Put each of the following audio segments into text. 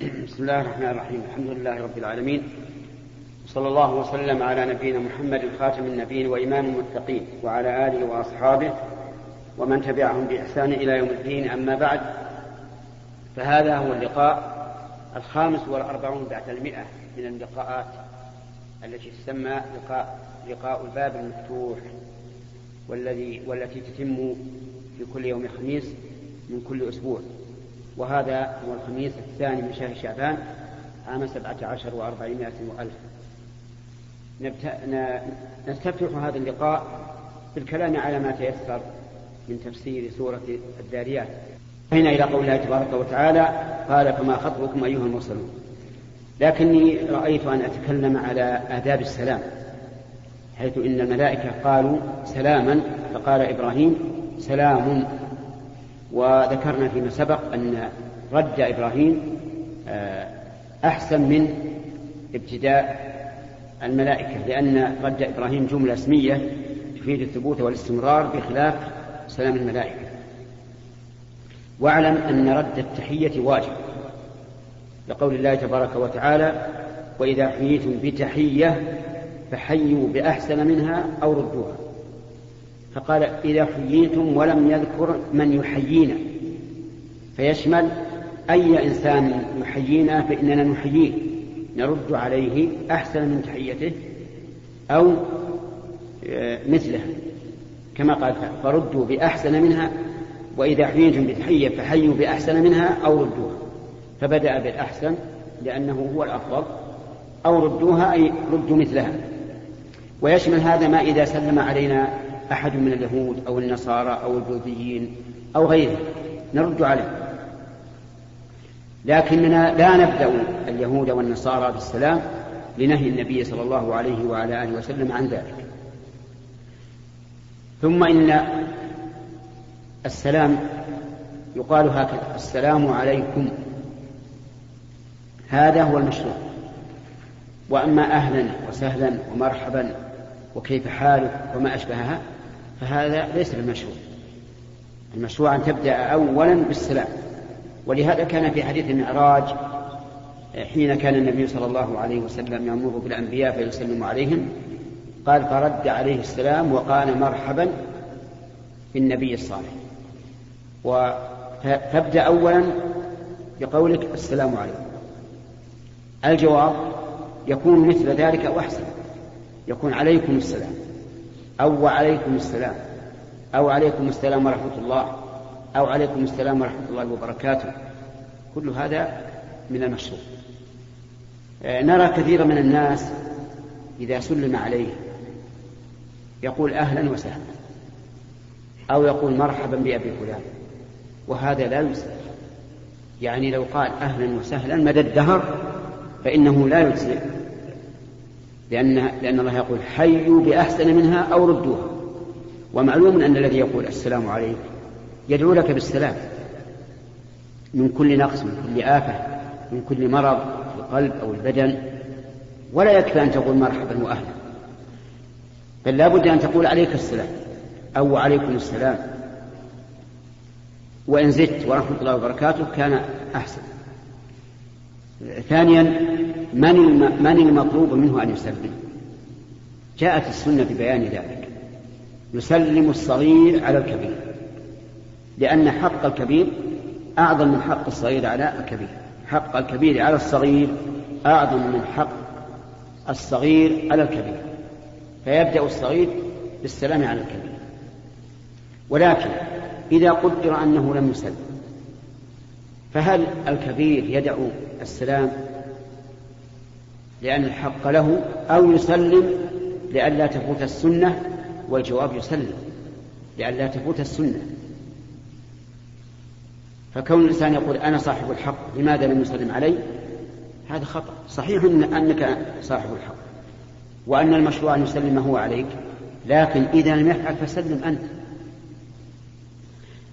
بسم الله الرحمن الرحيم. الحمد لله رب العالمين. صلى الله وسلم على نبينا محمد خاتم النبيين وإمام المتقين وعلى آله وأصحابه ومن تبعهم بإحسان إلى يوم الدين. أما بعد فهذا هو اللقاء الخامس والأربعون بعد المئة من اللقاءات التي تسمى لقاء لقاء الباب المفتوح والذي والتي تتم في كل يوم خميس من كل أسبوع. وهذا هو الخميس الثاني من شهر شعبان عام سبعة عشر وأربعمائة وألف. نستفتح هذا اللقاء بالكلام على ما تيسر من تفسير سورة الذاريات. هنا إلى قول الله تبارك وتعالى قال فما خطبكم أيها المرسلون. لكني رأيت أن أتكلم على آداب السلام حيث إن الملائكة قالوا سلاما فقال إبراهيم سلام. وذكرنا فيما سبق أن رد إبراهيم آه، أحسن من ابتداء الملائكة لأن رد إبراهيم جملة اسمية تفيد الثبوت والاستمرار بخلاف سلام الملائكة. واعلم أن رد التحية واجب لقول الله تبارك وتعالى وإذا حييتم بتحية فحيوا بأحسن منها أو ردوها فقال إذا حييتم ولم يذكر من يحيينا. فيشمل أي إنسان يحيينا فإننا نحييه. نرد عليه أحسن من تحيته أو آه، مثله. كما قال فردوا بأحسن منها وإذا حييتم بتحية فحيوا بأحسن منها أو ردوها. فبدأ بالأحسن لأنه هو الأفضل. أو ردوها أي ردوا مثلها. ويشمل هذا ما إذا سلم علينا أحد من اليهود أو النصارى أو البوذيين أو غيره. نرد عليه. لكننا لا نبدأ اليهود والنصارى بالسلام لنهي النبي صلى الله عليه وعلى آله وسلم عن ذلك. ثم إن السلام يقال هكذا السلام عليكم. هذا هو المشروع. وأما أهلا وسهلا ومرحبا وكيف حالك؟ وما أشبهها؟ فهذا ليس بالمشروع. المشروع أن تبدأ أولا بالسلام. ولهذا كان في حديث المعراج حين كان النبي صلى الله عليه وسلم يمر بالأنبياء فيسلم عليهم قال فرد عليه السلام وقال مرحبا بالنبي الصالح. فتبدأ أولا بقولك السلام عليكم. الجواب يكون مثل ذلك أو أحسن يكون عليكم السلام. أو وعليكم السلام. أو عليكم السلام ورحمة الله. أو عليكم السلام ورحمة الله وبركاته. كل هذا من المشروع. آه، نرى كثيرا من الناس إذا سلم عليه يقول أهلا وسهلا. أو يقول مرحبا بأبي فلان. وهذا لا يسلم يعني لو قال أهلا وسهلا مدى الدهر فإنه لا يجزئ. لأن لأن الله يقول حيوا بأحسن منها أو ردوها. ومعلوم أن الذي يقول السلام عليكم يدعو لك بالسلام. من كل نقص من كل آفة من كل مرض في القلب أو البدن. ولا يكفي أن تقول مرحبا وأهلا. بل لا بد أن تقول عليك السلام أو عليكم السلام. وإن زدت ورحمة الله وبركاته كان أحسن. ثانيا من من المطلوب منه أن يسلم؟ جاءت السنة ببيان ذلك. يسلم الصغير على الكبير. لأن حق الكبير أعظم من حق الصغير على الكبير. حق الكبير على الصغير أعظم من حق الصغير على الكبير. فيبدأ الصغير بالسلام على الكبير. ولكن إذا قدر أنه لم يسلم فهل الكبير يدعو السلام لأن الحق له أو يسلم لئلا تفوت السنة والجواب يسلم لئلا تفوت السنة. فكون الإنسان يقول أنا صاحب الحق لماذا لم يسلم علي؟ هذا خطأ. صحيح إن أنك صاحب الحق وأن المشروع أن يسلم هو عليك لكن إذا لم يفعل فسلم أنت.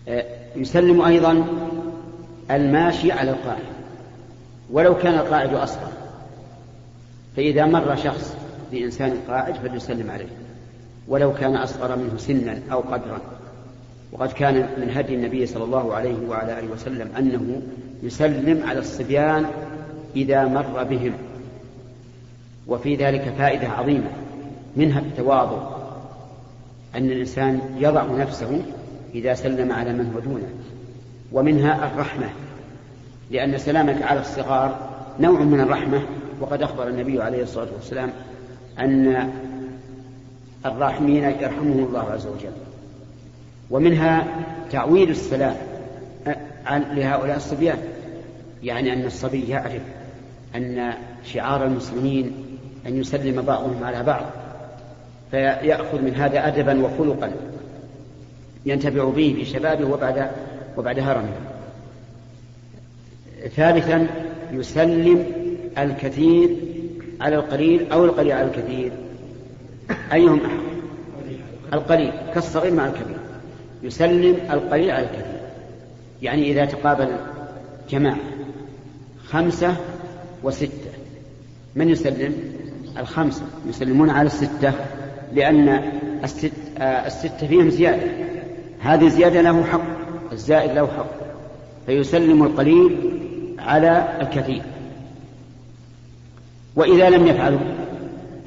آه، يسلم أيضا الماشي على القاعد ولو كان القاعد أصغر. فإذا مر شخص بإنسان قاعد فليسلم عليه. ولو كان أصغر منه سنا أو قدرا. وقد كان من هدي النبي صلى الله عليه وعلى آله وسلم أنه يسلم على الصبيان إذا مر بهم. وفي ذلك فائدة عظيمة. منها التواضع. أن الإنسان يضع نفسه إذا سلم على من هو دونه. ومنها الرحمة. لأن سلامك على الصغار نوع من الرحمة وقد أخبر النبي عليه الصلاة والسلام أن الراحمين يرحمهم الله عز وجل. ومنها تعويل السلام لهؤلاء الصبيان. يعني أن الصبي يعرف أن شعار المسلمين أن يسلم بعضهم على بعض فيأخذ من هذا أدبا وخلقا ينتفع به في شبابه وبعد وبعد هرمه. ثالثا يسلم الكثير على القليل أو القليل على الكثير. أيهم أحد؟ القليل كالصغير مع الكبير. يسلم القليل على الكثير. يعني إذا تقابل جماعة خمسة وستة من يسلم؟ الخمسة. يسلمون على الستة لأن الست آه الستة فيهم زيادة. هذه الزيادة له حق الزائد له حق. فيسلم القليل على الكثير. وإذا لم يفعلوا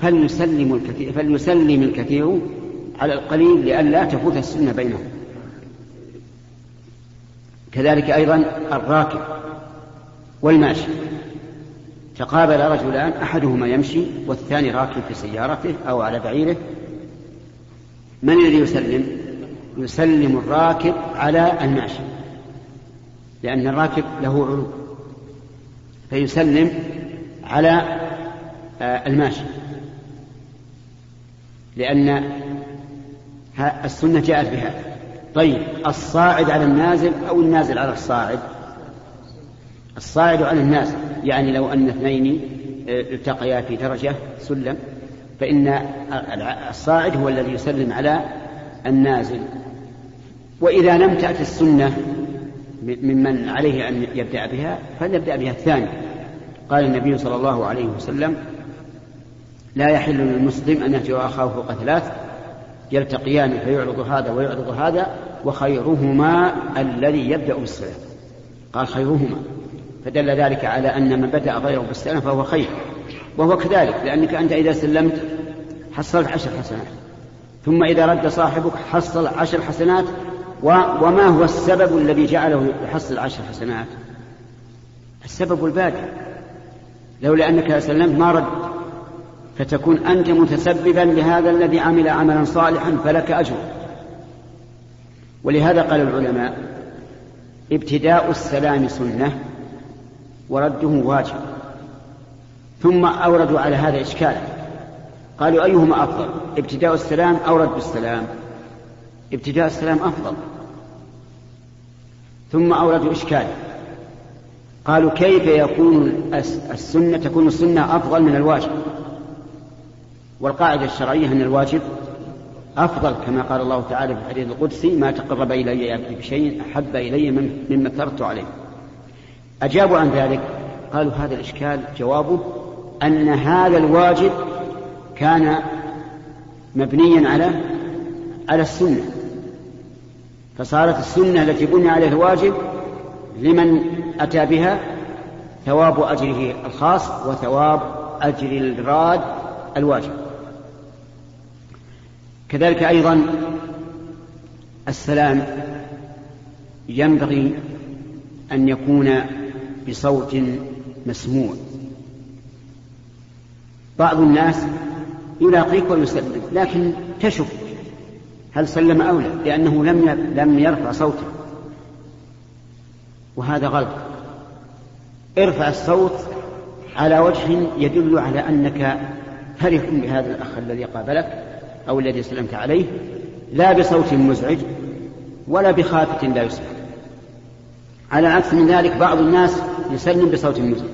فليسلم الكثير فليسلم الكثير على القليل لئلا تفوت السنة بينهم. كذلك أيضا الراكب والماشي. تقابل رجلان أحدهما يمشي والثاني راكب في سيارته أو على بعيره. من الذي يسلم؟ يسلم الراكب على الماشي لأن الراكب له علو فيسلم على آه، الماشي. لأن السنة جاءت بهذا طيب الصاعد على النازل أو النازل على الصاعد؟ الصاعد على النازل. يعني لو أن اثنين آه، التقيا في درجة سلم فإن الصاعد هو الذي يسلم على النازل. وإذا لم تأتي السنة ممن عليه أن يبدأ بها فليبدأ بها الثاني. قال النبي صلى الله عليه وسلم لا يحل للمسلم أن يهجر أخاه فوق ثلاث يلتقيان فيعرض هذا ويعرض هذا وخيرهما الذي يبدأ بالسلام قال خيرهما. فدل ذلك على أن من بدأ غيره بالسلام فهو خير. وهو كذلك لأنك أنت إذا سلمت حصلت عشر حسنات. ثم إذا رد صاحبك حصل عشر حسنات وما هو السبب الذي جعله يحصل عشر حسنات؟ السبب البادئ لولا أنك سلمت ما رد فتكون أنت متسببا لهذا الذي عمل عملا صالحا فلك أجر. ولهذا قال العلماء ابتداء السلام سنة ورده واجب. ثم أوردوا على هذا إشكالا. قالوا أيهما أفضل ابتداء السلام أو رد السلام؟ ابتداء السلام أفضل. ثم أوردوا إشكالا قالوا كيف يكون السنة تكون السنة أفضل من الواجب؟ والقاعدة الشرعية أن الواجب أفضل كما قال الله تعالى في الحديث القدسي ما تقرب إلي عبدي بشيء أحب إلي مما افترضت عليه. أجابوا عن ذلك. قالوا هذا الإشكال جوابه أن هذا الواجب كان مبنيا على على السنة. فصارت السنة التي بني عليها الواجب لمن أتى بها ثواب أجره الخاص وثواب أجر الراد الواجب. كذلك أيضا السلام ينبغي أن يكون بصوت مسموع. بعض الناس يلاقيك ويسلم لكن تشك. هل سلم أو لا؟ لأنه لم لم يرفع صوته. وهذا غلط. ارفع الصوت على وجه يدل على أنك فرح بهذا الأخ الذي قابلك أو الذي سلمت عليه لا بصوت مزعج ولا بخافة لا يسمع. على عكس من ذلك بعض الناس يسلم بصوت مزعج.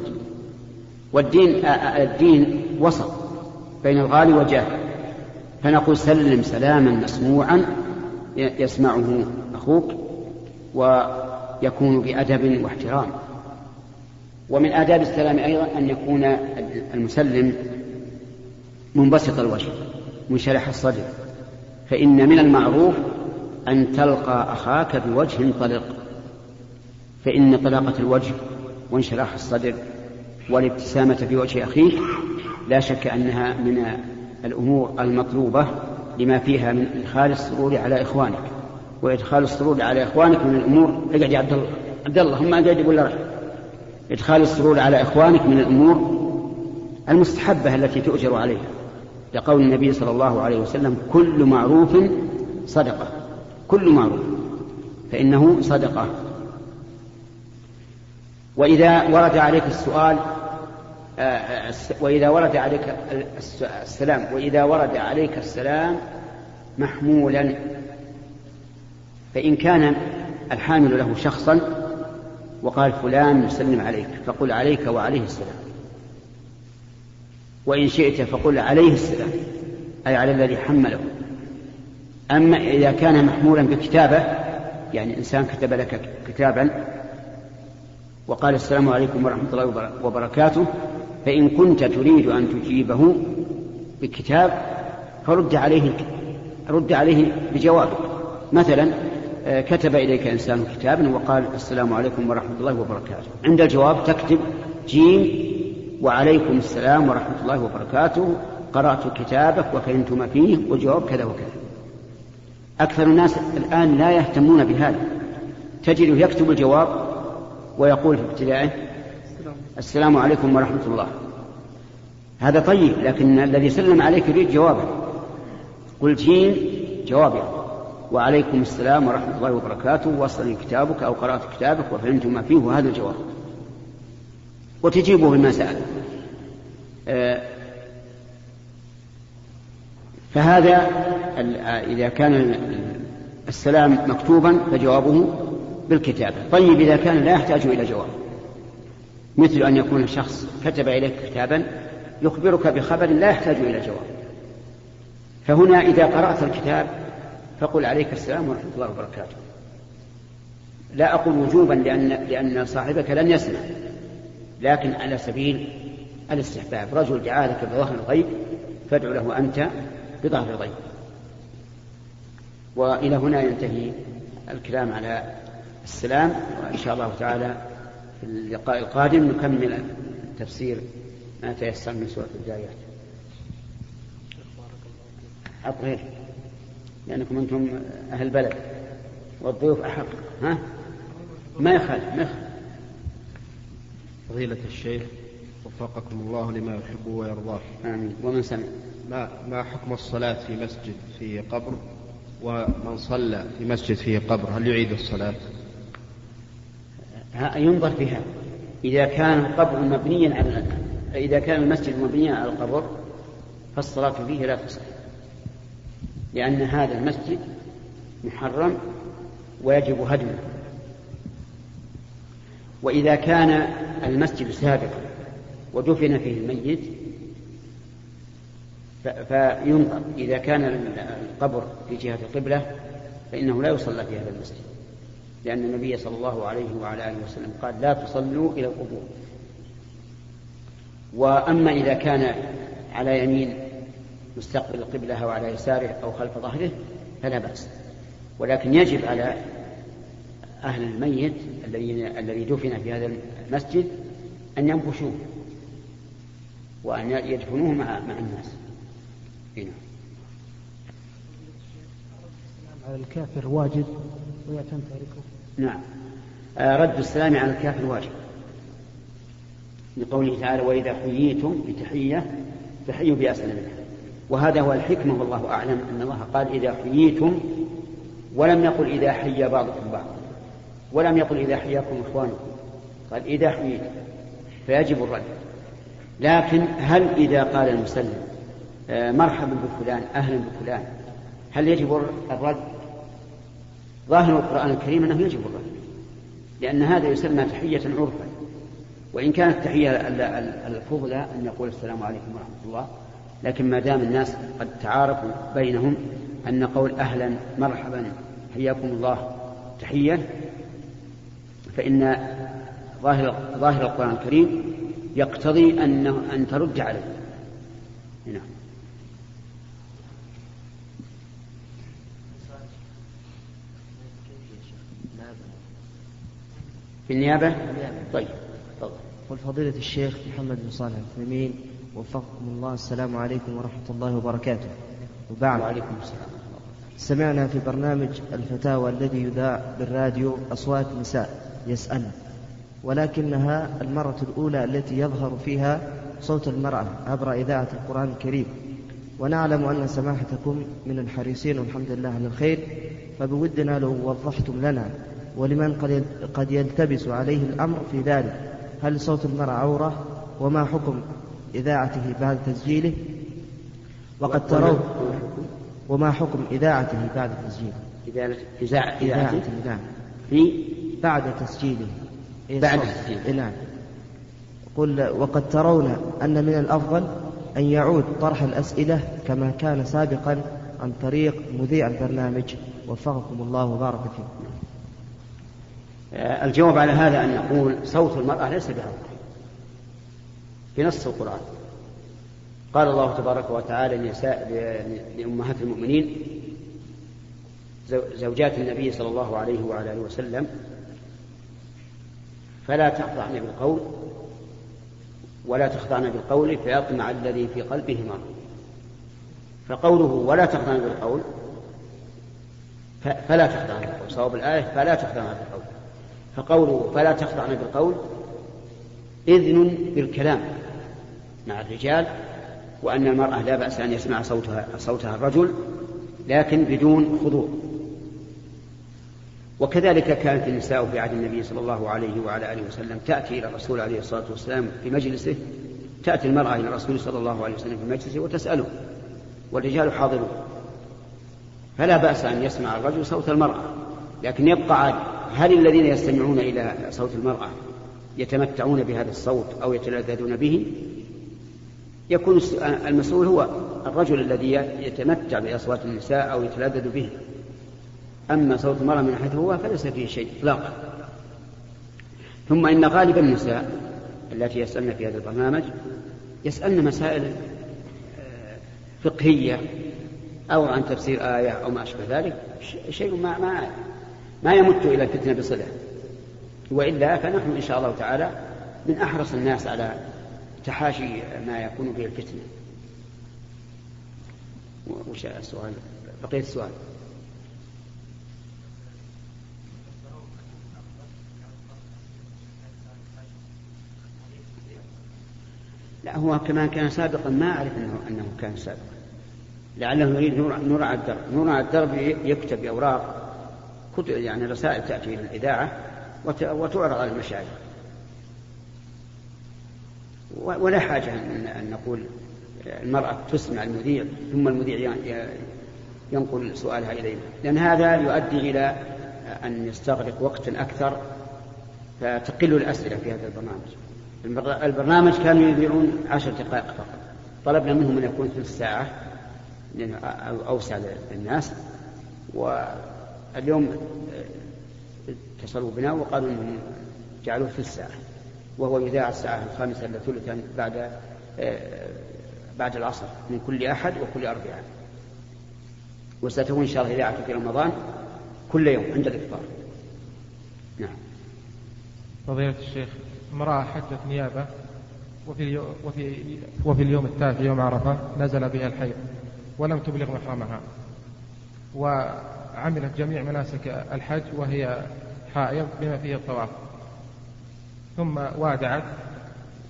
والدين الدين وسط بين الغالي والجاهل. فنقول سلم سلاما مسموعا يسمعه أخوك ويكون بأدب واحترام. ومن آداب السلام أيضا أن يكون المسلم منبسط الوجه منشرح الصدر. فإن من المعروف أن تلقى أخاك بوجه طلق. فإن طلاقة الوجه وانشراح الصدر والابتسامة في وجه أخيه لا شك أنها من الأمور المطلوبة لما فيها من إدخال السرور على إخوانك وإدخال السرور على إخوانك من الأمور اقعد يا عبد الله عبد الله هم قاعد ولا رح إدخال السرور على إخوانك من الأمور المستحبة التي تؤجر عليها. لقول النبي صلى الله عليه وسلم كل معروف صدقة كل معروف فإنه صدقة. وإذا ورد عليك السؤال وإذا ورد عليك السلام وإذا ورد عليك السلام محمولا. فإن كان الحامل له شخصا وقال فلان يسلم عليك فقل عليك وعليه السلام. وإن شئت فقل عليه السلام أي على الذي حمله. أما إذا كان محمولا بكتابة يعني إنسان كتب لك كتابا وقال السلام عليكم ورحمة الله وبركاته فإن كنت تريد أن تجيبه بكتاب فرد عليه رد عليه بجوابك. مثلا آه، كتب إليك إنسان كتابا وقال السلام عليكم ورحمة الله وبركاته. عند الجواب تكتب جيم وعليكم السلام ورحمة الله وبركاته قرأت كتابك وفهمت ما فيه والجواب كذا وكذا. أكثر الناس الآن لا يهتمون بهذا. تجده يكتب الجواب ويقول في ابتدائه السلام عليكم ورحمة الله. هذا طيب لكن الذي سلم عليك يريد جوابه. قل جيم جوابه وعليكم السلام ورحمة الله وبركاته. وصل كتابك أو قرأت كتابك وفهمت ما فيه وهذا الجواب. وتجيبه بما سأل. آه، فهذا إذا كان السلام مكتوبا فجوابه بالكتابة. طيب إذا كان لا يحتاج إلى جواب. مثل أن يكون شخص كتب إليك كتابا يخبرك بخبر لا يحتاج إلى جواب. فهنا إذا قرأت الكتاب فقل عليك السلام ورحمة الله وبركاته. لا أقول وجوبا لأن, لأن صاحبك لن يسمع لكن على سبيل الاستحباب رجل دعا بظهر الغيب فادع له أنت بظهر الغيب. وإلى هنا ينتهي الكلام على السلام وإن شاء الله تعالى في اللقاء القادم نكمل تفسير ما تيسر من سورة الجايات غير. لأنكم أنتم أهل بلد والضيوف أحق ها؟ ما يخالف ما يخالف. فضيلة الشيخ وفقكم الله لما يحب ويرضاه. آمين. ومن سمع. ما ما حكم الصلاة في مسجد في قبر؟ ومن صلى في مسجد فيه قبر هل يعيد الصلاة؟ ينظر فيها. إذا كان القبر مبنيا على إذا كان المسجد مبنيا على القبر فالصلاة فيه لا تصح. لأن هذا المسجد محرم ويجب هدمه. وإذا كان المسجد سابقا ودفن فيه الميت فينظر. إذا كان القبر في جهة القبلة فإنه لا يصلى في هذا المسجد. لأن النبي صلى الله عليه وعلى آله وسلم قال لا تصلوا إلى القبور وأما إذا كان على يمين مستقبل القبلة أو على يساره أو خلف ظهره فلا بأس ولكن يجب على أهل الميت الذي الذي دفن في هذا المسجد أن ينبشوه وأن يدفنوه مع مع الناس هنا. نعم. على الكافر واجب ويعتم تاركه نعم. آه، رد السلام على الكافر واجب. لقوله تعالى وإذا حييتم بتحية فحيوا بأسلم منها وهذا هو الحكمة والله أعلم أن الله قال إذا حييتم ولم يقل إذا حي بعضكم بعضا. ولم يقل إذا حياكم إخوانكم. قال إذا حييتم. فيجب الرد. لكن هل إذا قال المسلم آه، مرحبا بفلان أهلا بفلان هل يجب الرد؟ ظاهر القرآن الكريم أنه يجب الرد لأن هذا يسمى تحية عرفا. وإن كانت التحية الفضلى أن يقول السلام عليكم ورحمة الله لكن ما دام الناس قد تعارفوا بينهم أن قول أهلا مرحبا حياكم الله تحية فإن ظاهر ظاهر القرآن الكريم يقتضي أنه أن ترد عليه. نعم. في النيابة طيب. تفضل. فضيلة الشيخ محمد بن صالح العثيمين وفقكم الله السلام عليكم ورحمة الله وبركاته. وبعد. وعليكم السلام. سمعنا في برنامج الفتاوى الذي يذاع بالراديو أصوات نساء يسألن. ولكنها المرة الأولى التي يظهر فيها صوت المرأة عبر إذاعة القرآن الكريم. ونعلم أن سماحتكم من الحريصين والحمد لله على الخير فبودنا لو وضحتم لنا ولمن قد قد يلتبس عليه الأمر في ذلك؟ هل صوت المرأة عورة؟ وما حكم إذاعته بعد تسجيله؟ وقد ترون وما حكم إذاعته بعد تسجيله؟ إذاعة إذاعته؟ نعم. في؟ بعد تسجيله. إيه بعد. تسجيله. إيه نعم. قل وقد ترون أن من الأفضل أن يعود طرح الأسئلة كما كان سابقا عن طريق مذيع البرنامج. وفقكم الله وبارك فيكم. الجواب على هذا أن نقول صوت المرأة ليس بعورة بنص القرآن. قال الله تبارك وتعالى لأمهات المؤمنين زو- زوجات النبي صلى الله عليه وعلى آله وسلم فلا تخضعن بالقول ولا تخضعن بالقول فيطمع الذي في قلبه مرض فقوله ولا تخضعن بالقول فلا تخضعن بالقول صواب الآية فلا تخضعن بالقول. فقوله فلا تخضعن بالقول إذن بالكلام مع الرجال وأن المرأة لا بأس أن يسمع صوتها صوتها الرجل لكن بدون خضوع. وكذلك كانت النساء في عهد النبي صلى الله عليه وعلى آله وسلم تأتي إلى الرسول عليه الصلاة والسلام في مجلسه تأتي المرأة إلى الرسول صلى الله عليه وسلم في مجلسه وتسأله والرجال حاضرون. فلا بأس أن يسمع الرجل صوت المرأة لكن يبقى عادي. هل الذين يستمعون إلى صوت المرأة يتمتعون بهذا الصوت أو يتلذذون به؟ يكون المسؤول هو الرجل الذي يتمتع بأصوات النساء أو يتلذذ به. أما صوت المرأة من حيث هو فليس فيه شيء إطلاقا. ثم إن غالب النساء التي يسألن في هذا البرنامج يسألن مسائل آه، فقهية أو عن تفسير آية أو ما أشبه ذلك شيء ما ما ما يمت إلى الفتنة بصلة وإلا فنحن إن شاء الله تعالى من أحرص الناس على تحاشي ما يكون به الفتنة. وش السؤال؟ بقية السؤال. لا هو كما كان سابقا ما أعرف أنه, أنه كان سابقا. لعله يريد نور, نور على الدرب. نور على الدرب يكتب بأوراق. كتب يعني رسائل تأتي إلى الإذاعة وت- وتعرض على المشايخ و- ولا حاجة أن, نقول المرأة تسمع المذيع ثم المذيع ينقل سؤالها إلينا لأن هذا يؤدي إلى أن يستغرق وقتا أكثر فتقل الأسئلة في هذا البرنامج. البر- البرنامج كانوا يذيعون عشر دقائق فقط. طلبنا منهم أن يكون ثلث ساعة لأنه أوسع للناس واليوم آه، اتصلوا بنا وقالوا أنهم جعلوه ثلث ساعة وهو يذاع الساعة الخامسة إلا ثلثا بعد آه، بعد العصر من كل أحد وكل أربعاء وستكون إن شاء الله إذاعة في رمضان كل يوم عند الإفطار. نعم. فضيلة الشيخ امرأة حجت نيابة وفي, اليو وفي, وفي اليوم التالي يوم عرفة نزل بها الحيض ولم تبلغ محرمها وعملت جميع مناسك الحج وهي حائض بما فيه الطواف. ثم وادعت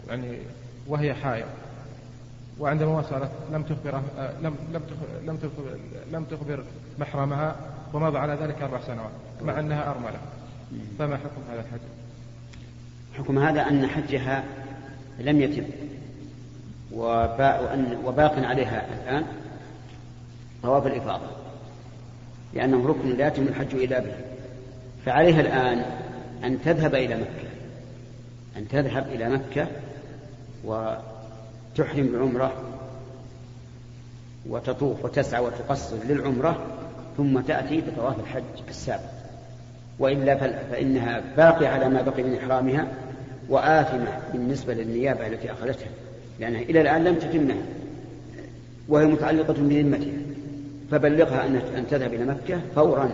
يعني وهي حائض. وعندما وصلت لم تخبر لم لم لم تخبر, لم تخبر محرمها ومضى على ذلك أربع سنوات مع أنها أرملة. فما حكم هذا الحج؟ حكم هذا أن حجها لم يتم وباق عليها الآن طواف الإفاضة. لأنه ركن لا يتم الحج إلا به. فعليها الآن أن تذهب إلى مكة. أن تذهب إلى مكة وتحرم بعمرة وتطوف وتسعى وتقصر للعمرة ثم تأتي بطواف الحج السابق. وإلا فإنها باقية على ما بقي من إحرامها وآثمة بالنسبة للنيابة التي أخذتها لأنها إلى الآن لم تتمها وهي متعلقة بذمتها. فبلغها أن أن تذهب إلى مكة فورا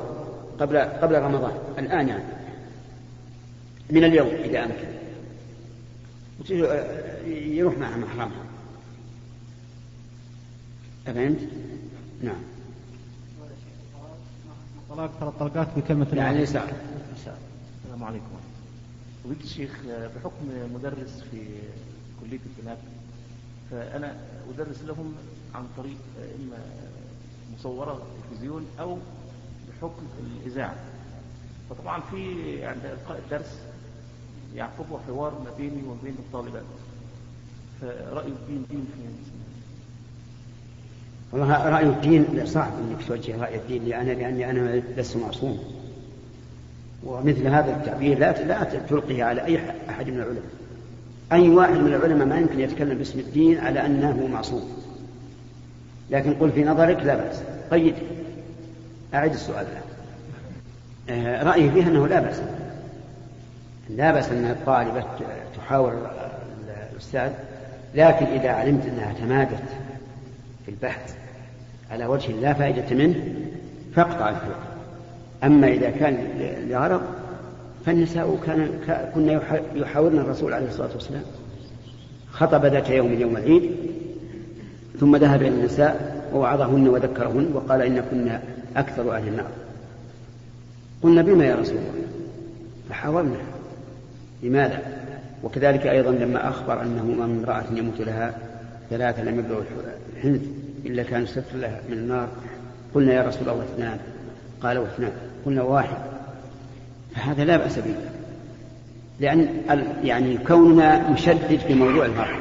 قبل قبل رمضان الآن يعني. من اليوم إذا أمكن. يروح معها محرمها. أفهمت؟ نعم. طلاق ثلاث طلقات بكلمة يعني. يسار السلام عليكم. فضيلة الشيخ بحكم مدرس في كلية البناء فأنا أدرس لهم عن طريق إما مصورة تلفزيون أو بحكم الإذاعة. فطبعا في عند إلقاء الدرس يعقبه حوار ما بيني وما بين الطالبات. فرأي الدين دين في والله رأي الدين صعب أنك توجه رأي الدين لأنا لأني أنا لست معصوم. ومثل هذا التعبير لا لا تلقيه على أي أحد من العلماء. أي واحد من العلماء ما يمكن يتكلم باسم الدين على أنه معصوم. لكن قل في نظرك لا بأس. قيد أعد السؤال. الآن آه، رأيي فيه أنه لا بأس. لا بأس أن الطالبة تحاور الأستاذ لكن إذا علمت أنها تمادت في البحث على وجه لا فائدة منه فاقطع الحوار أما إذا كان لغرض فالنساء كان كنا يحاورن الرسول عليه الصلاة والسلام. خطب ذات يوم يوم العيد ثم ذهب إلى النساء ووعظهن وذكرهن وقال إن كنا أكثر أهل النار. قلنا بما يا رسول الله؟ فحاولنا. لماذا؟ وكذلك أيضا لما أخبر أنه من امرأة يموت لها ثلاثة لم يبلغوا الحنث إلا كان يستغفر لها من النار. قلنا يا رسول الله اثنان. قال واثنان. قلنا واحد. فهذا لا بأس به. لأن يعني كوننا نشدد في موضوع المرأة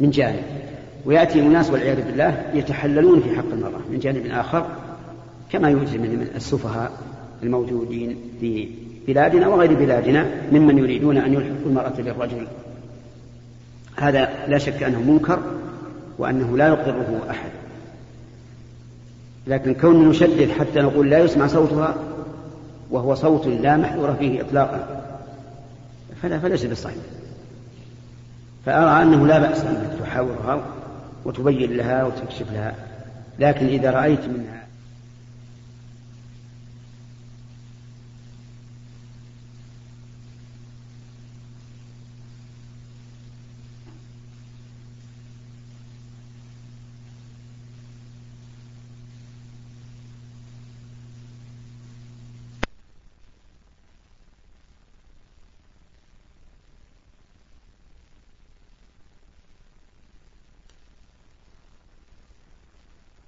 من جانب. ويأتي أناس والعياذ بالله يتحللون في حق المرأة من جانب آخر كما يوجد من السفهاء الموجودين في بلادنا وغير بلادنا ممن يريدون أن يلحقوا المرأة للرجل. هذا لا شك أنه منكر وأنه لا يقره أحد. لكن كون نشدد حتى نقول لا يسمع صوتها وهو صوت لا محذور فيه إطلاقا فلا فليس بالصحيح. فأرى أنه لا بأس أن تحاورها وتبين لها وتكشف لها. لكن إذا رأيت منها